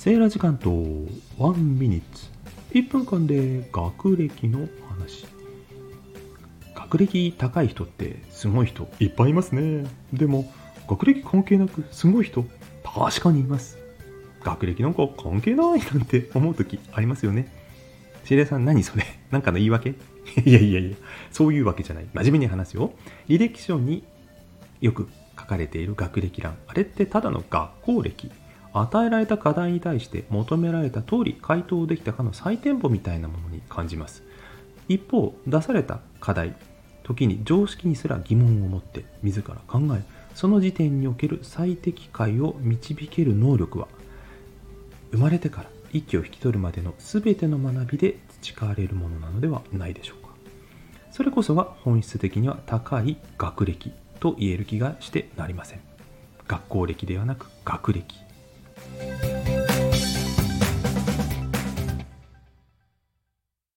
セーラー時間と1ミニッツ。1分間で学歴の話。学歴高い人ってすごい人いっぱいいますね。でも学歴関係なくすごい人確かにいます。学歴なんか関係ないなんて思う時ありますよね。シレさん何それ？なんかの言い訳？いやいやいやそういうわけじゃない。真面目に話すよ。履歴書によく書かれている学歴欄。あれってただの学校歴。与えられた課題に対して求められた通り回答できたかの採点簿みたいなものに感じます。一方出された課題時に常識にすら疑問を持って自ら考えその時点における最適解を導ける能力は生まれてから息を引き取るまでの全ての学びで培われるものなのではないでしょうか。それこそが本質的には高い学歴と言える気がしてなりません。学校歴ではなく学歴。Bye.